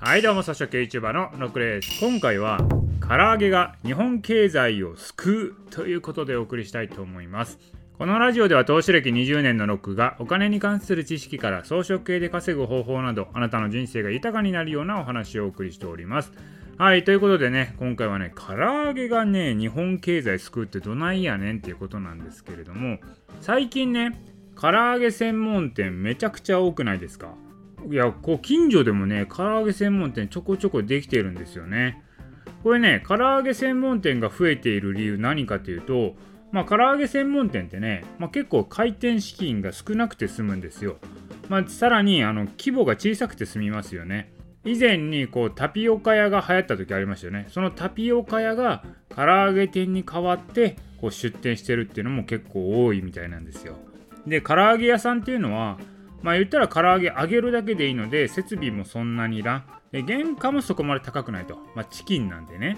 はいどうも草食系 YouTuber のロックです今回は唐揚げが日本経済を救うということでお送りしたいと思います。このラジオでは投資歴20年のロックがお金に関する知識から装飾系で稼ぐ方法などあなたの人生が豊かになるようなお話をお送りしております。はいということでね今回はね唐揚げがね日本経済救うってどないやねんっていうことなんですけれども最近ね唐揚げ専門店めちゃくちゃ多くないですか？いや、こう、近所でもね、唐揚げ専門店ちょこちょこできてるんですよね。これね、唐揚げ専門店が増えている理由何かというと、まあ、唐揚げ専門店ってね、まあ、結構回転資金が少なくて済むんですよ。まあ、さらにあの規模が小さくて済みますよね。以前にこうタピオカ屋が流行った時ありましたよね。そのタピオカ屋が唐揚げ店に代わってこう出店してるっていうのも結構多いみたいなんですよ。で、唐揚げ屋さんっていうのは、まあ言ったら唐揚げ揚げるだけでいいので設備もそんなにいらん。で原価もそこまで高くないと。まあチキンなんでね。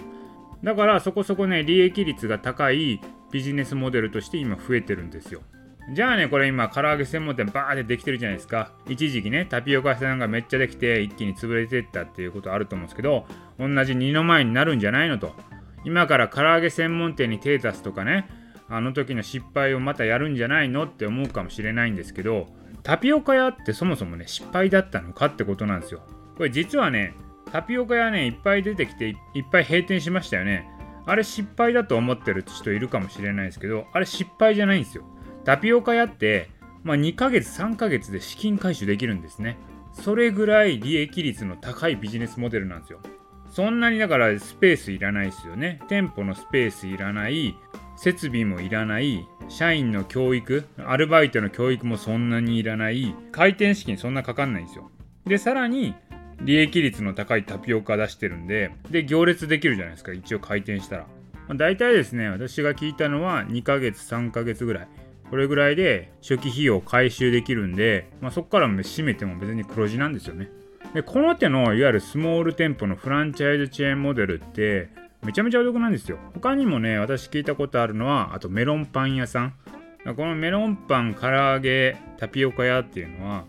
だからそこそこね利益率が高いビジネスモデルとして今増えてるんですよ。じゃあね、これ今、唐揚げ専門店バーってできてるじゃないですか。一時期ね、タピオカ屋さんがめっちゃできて、一気に潰れてったっていうことあると思うんですけど、同じ二の前になるんじゃないのと。今から唐揚げ専門店に手出すとかね、あの時の失敗をまたやるんじゃないのって思うかもしれないんですけど、タピオカ屋ってそもそもね、失敗だったのかってことなんですよ。これ実はね、タピオカ屋ね、いっぱい出てきて、いっぱい閉店しましたよね。あれ失敗だと思ってる人いるかもしれないですけど、あれ失敗じゃないんですよ。タピオカ屋って、まあ、2ヶ月、3ヶ月で資金回収できるんですね。それぐらい利益率の高いビジネスモデルなんですよ。そんなにだからスペースいらないですよね。店舗のスペースいらない、設備もいらない、社員の教育、アルバイトの教育もそんなにいらない、回転資金そんなかかんないんですよ。で、さらに、利益率の高いタピオカ出してるんで、で、行列できるじゃないですか、一応回転したら。まあ、大体ですね、私が聞いたのは2ヶ月、3ヶ月ぐらい。これぐらいで初期費用を回収できるんで、まあ、そこから閉めても別に黒字なんですよね。で、この手のいわゆるスモール店舗のフランチャイズチェーンモデルって、めちゃめちゃお得なんですよ。他にもね、私聞いたことあるのは、あとメロンパン屋さん。このメロンパン、唐揚げ、タピオカ屋っていうのは、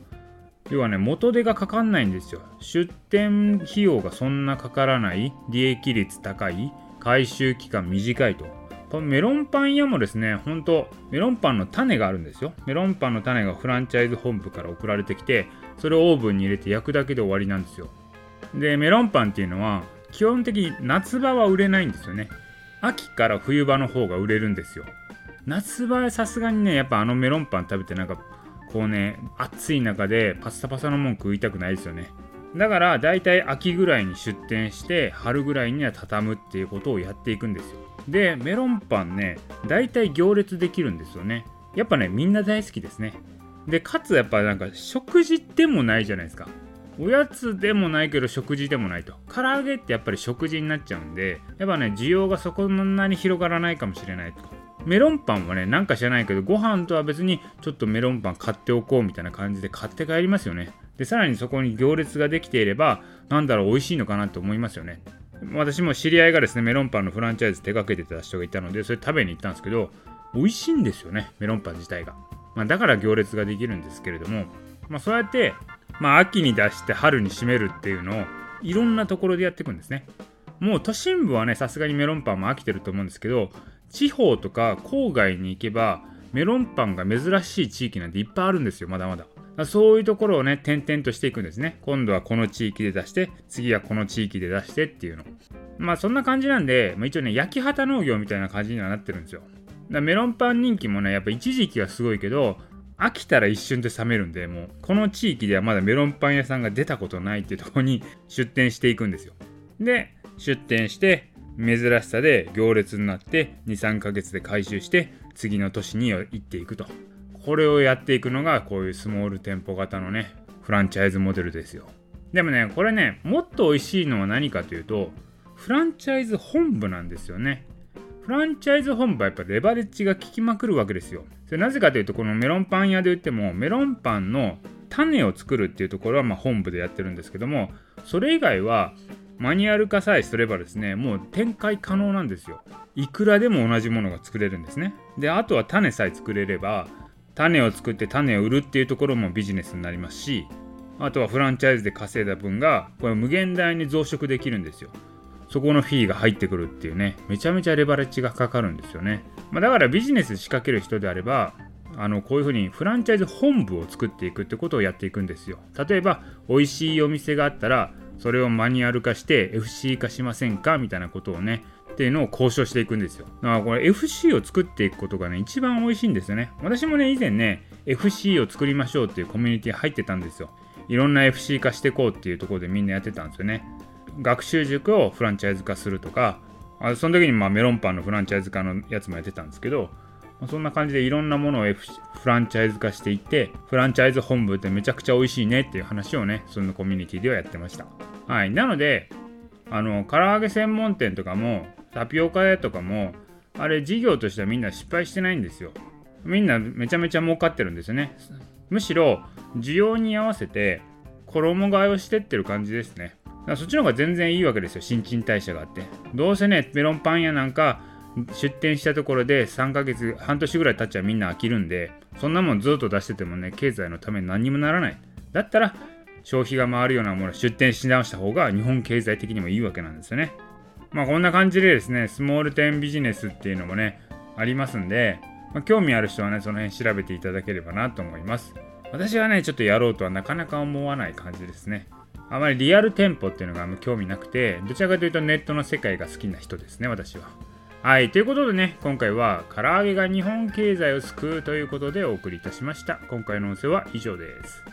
要はね、元手がかかんないんですよ。出店費用がそんなかからない、利益率高い、回収期間短いと。このメロンパン屋もですね、ほんと、メロンパンの種があるんですよ。メロンパンの種がフランチャイズ本部から送られてきて、それをオーブンに入れて焼くだけで終わりなんですよ。で、メロンパンっていうのは、基本的に夏場は売れないんですよね。秋から冬場の方が売れるんですよ。夏場はさすがにね、やっぱあのメロンパン食べてなんか、こうね、暑い中でパッサパサのもん食いたくないですよね。だから大体秋ぐらいに出店して春ぐらいには畳むっていうことをやっていくんですよ。で、メロンパンね、大体行列できるんですよね。やっぱね、みんな大好きですね。で、かつやっぱなんか食事でもないじゃないですか。おやつでもないけど食事でもないと。唐揚げってやっぱり食事になっちゃうんで、やっぱね、需要がそこんなに広がらないかもしれないと。メロンパンはね、なんか知らないけど、ご飯とは別にちょっとメロンパン買っておこうみたいな感じで買って帰りますよね。で、さらにそこに行列ができていれば、なんだろう、美味しいのかなと思いますよね。私も知り合いがですね、メロンパンのフランチャイズ手掛けてた人がいたので、それ食べに行ったんですけど、美味しいんですよね、メロンパン自体が。まあ、だから行列ができるんですけれども、まあ、そうやってまあ、秋に出して春に締めるっていうのをいろんなところでやっていくんですね。もう都心部はね、さすがにメロンパンも飽きてると思うんですけど、地方とか郊外に行けば、メロンパンが珍しい地域なんていっぱいあるんですよ、まだまだ。そういうところをね、点々としていくんですね。今度はこの地域で出して、次はこの地域で出してっていうの。まあそんな感じなんで、まあ、一応ね、焼き畑農業みたいな感じにはなってるんですよ。だメロンパン人気もね、やっぱ一時期はすごいけど、飽きたら一瞬で冷めるんで、もう、この地域ではまだメロンパン屋さんが出たことないってとこに出店していくんですよ。で、出店して、珍しさで行列になって2、3ヶ月で回収して、次の年に行っていくと。これをやっていくのが、こういうスモール店舗型のね、フランチャイズモデルですよ。でもね、これね、もっと美味しいのは何かというと、フランチャイズ本部なんですよね。フランチャイズ本部はやっぱレバレッジが効きまくるわけですよ。それなぜかというと、このメロンパン屋で言っても、メロンパンの種を作るっていうところはま本部でやってるんですけども、それ以外はマニュアル化さえすればですね、もう展開可能なんですよ。いくらでも同じものが作れるんですね。で、あとは種さえ作れれば、種を作って種を売るっていうところもビジネスになりますし、あとはフランチャイズで稼いだ分がこれ無限大に増殖できるんですよそこのフィーが入ってくるっていうねめちゃめちゃレバレッジがかかるんですよね、まあ、だからビジネス仕掛ける人であればあのこういうふうにフランチャイズ本部を作っていくってことをやっていくんですよ例えば美味しいお店があったらそれをマニュアル化して FC 化しませんかみたいなことをねっていうのを交渉していくんですよ。だからこれ FC を作っていくことがね、一番美味しいんですよね。私もね、以前ね、FC を作りましょうっていうコミュニティ入ってたんですよ。いろんな FC 化していこうっていうところでみんなやってたんですよね。学習塾をフランチャイズ化するとか、あその時にまあメロンパンのフランチャイズ化のやつもやってたんですけど、そんな感じでいろんなものを、F、フランチャイズ化していって、フランチャイズ本部ってめちゃくちゃ美味しいねっていう話をね、そのコミュニティではやってました。はい。なので、あの、唐揚げ専門店とかも、タピオカ屋とかも、あれ事業としてはみんな失敗してないんですよ。みんなめちゃめちゃ儲かってるんですよね。むしろ、需要に合わせて、衣替えをしてってる感じですね。らそっちの方が全然いいわけですよ、新陳代謝があって。どうせね、メロンパン屋なんか、出店したところで3ヶ月、半年ぐらい経っちゃみんな飽きるんで、そんなもんずっと出しててもね、経済のために何にもならない。だったら、消費が回るようなもの出店し直した方が日本経済的にもいいわけなんですよね。まあこんな感じでですね、スモール店ビジネスっていうのもね、ありますんで、まあ、興味ある人はね、その辺調べていただければなと思います。私はね、ちょっとやろうとはなかなか思わない感じですね。あまりリアル店舗っていうのがあんま興味なくて、どちらかというとネットの世界が好きな人ですね、私は。はい、ということでね、今回は唐揚げが日本経済を救うということでお送りいたしました。今回の音声は以上です。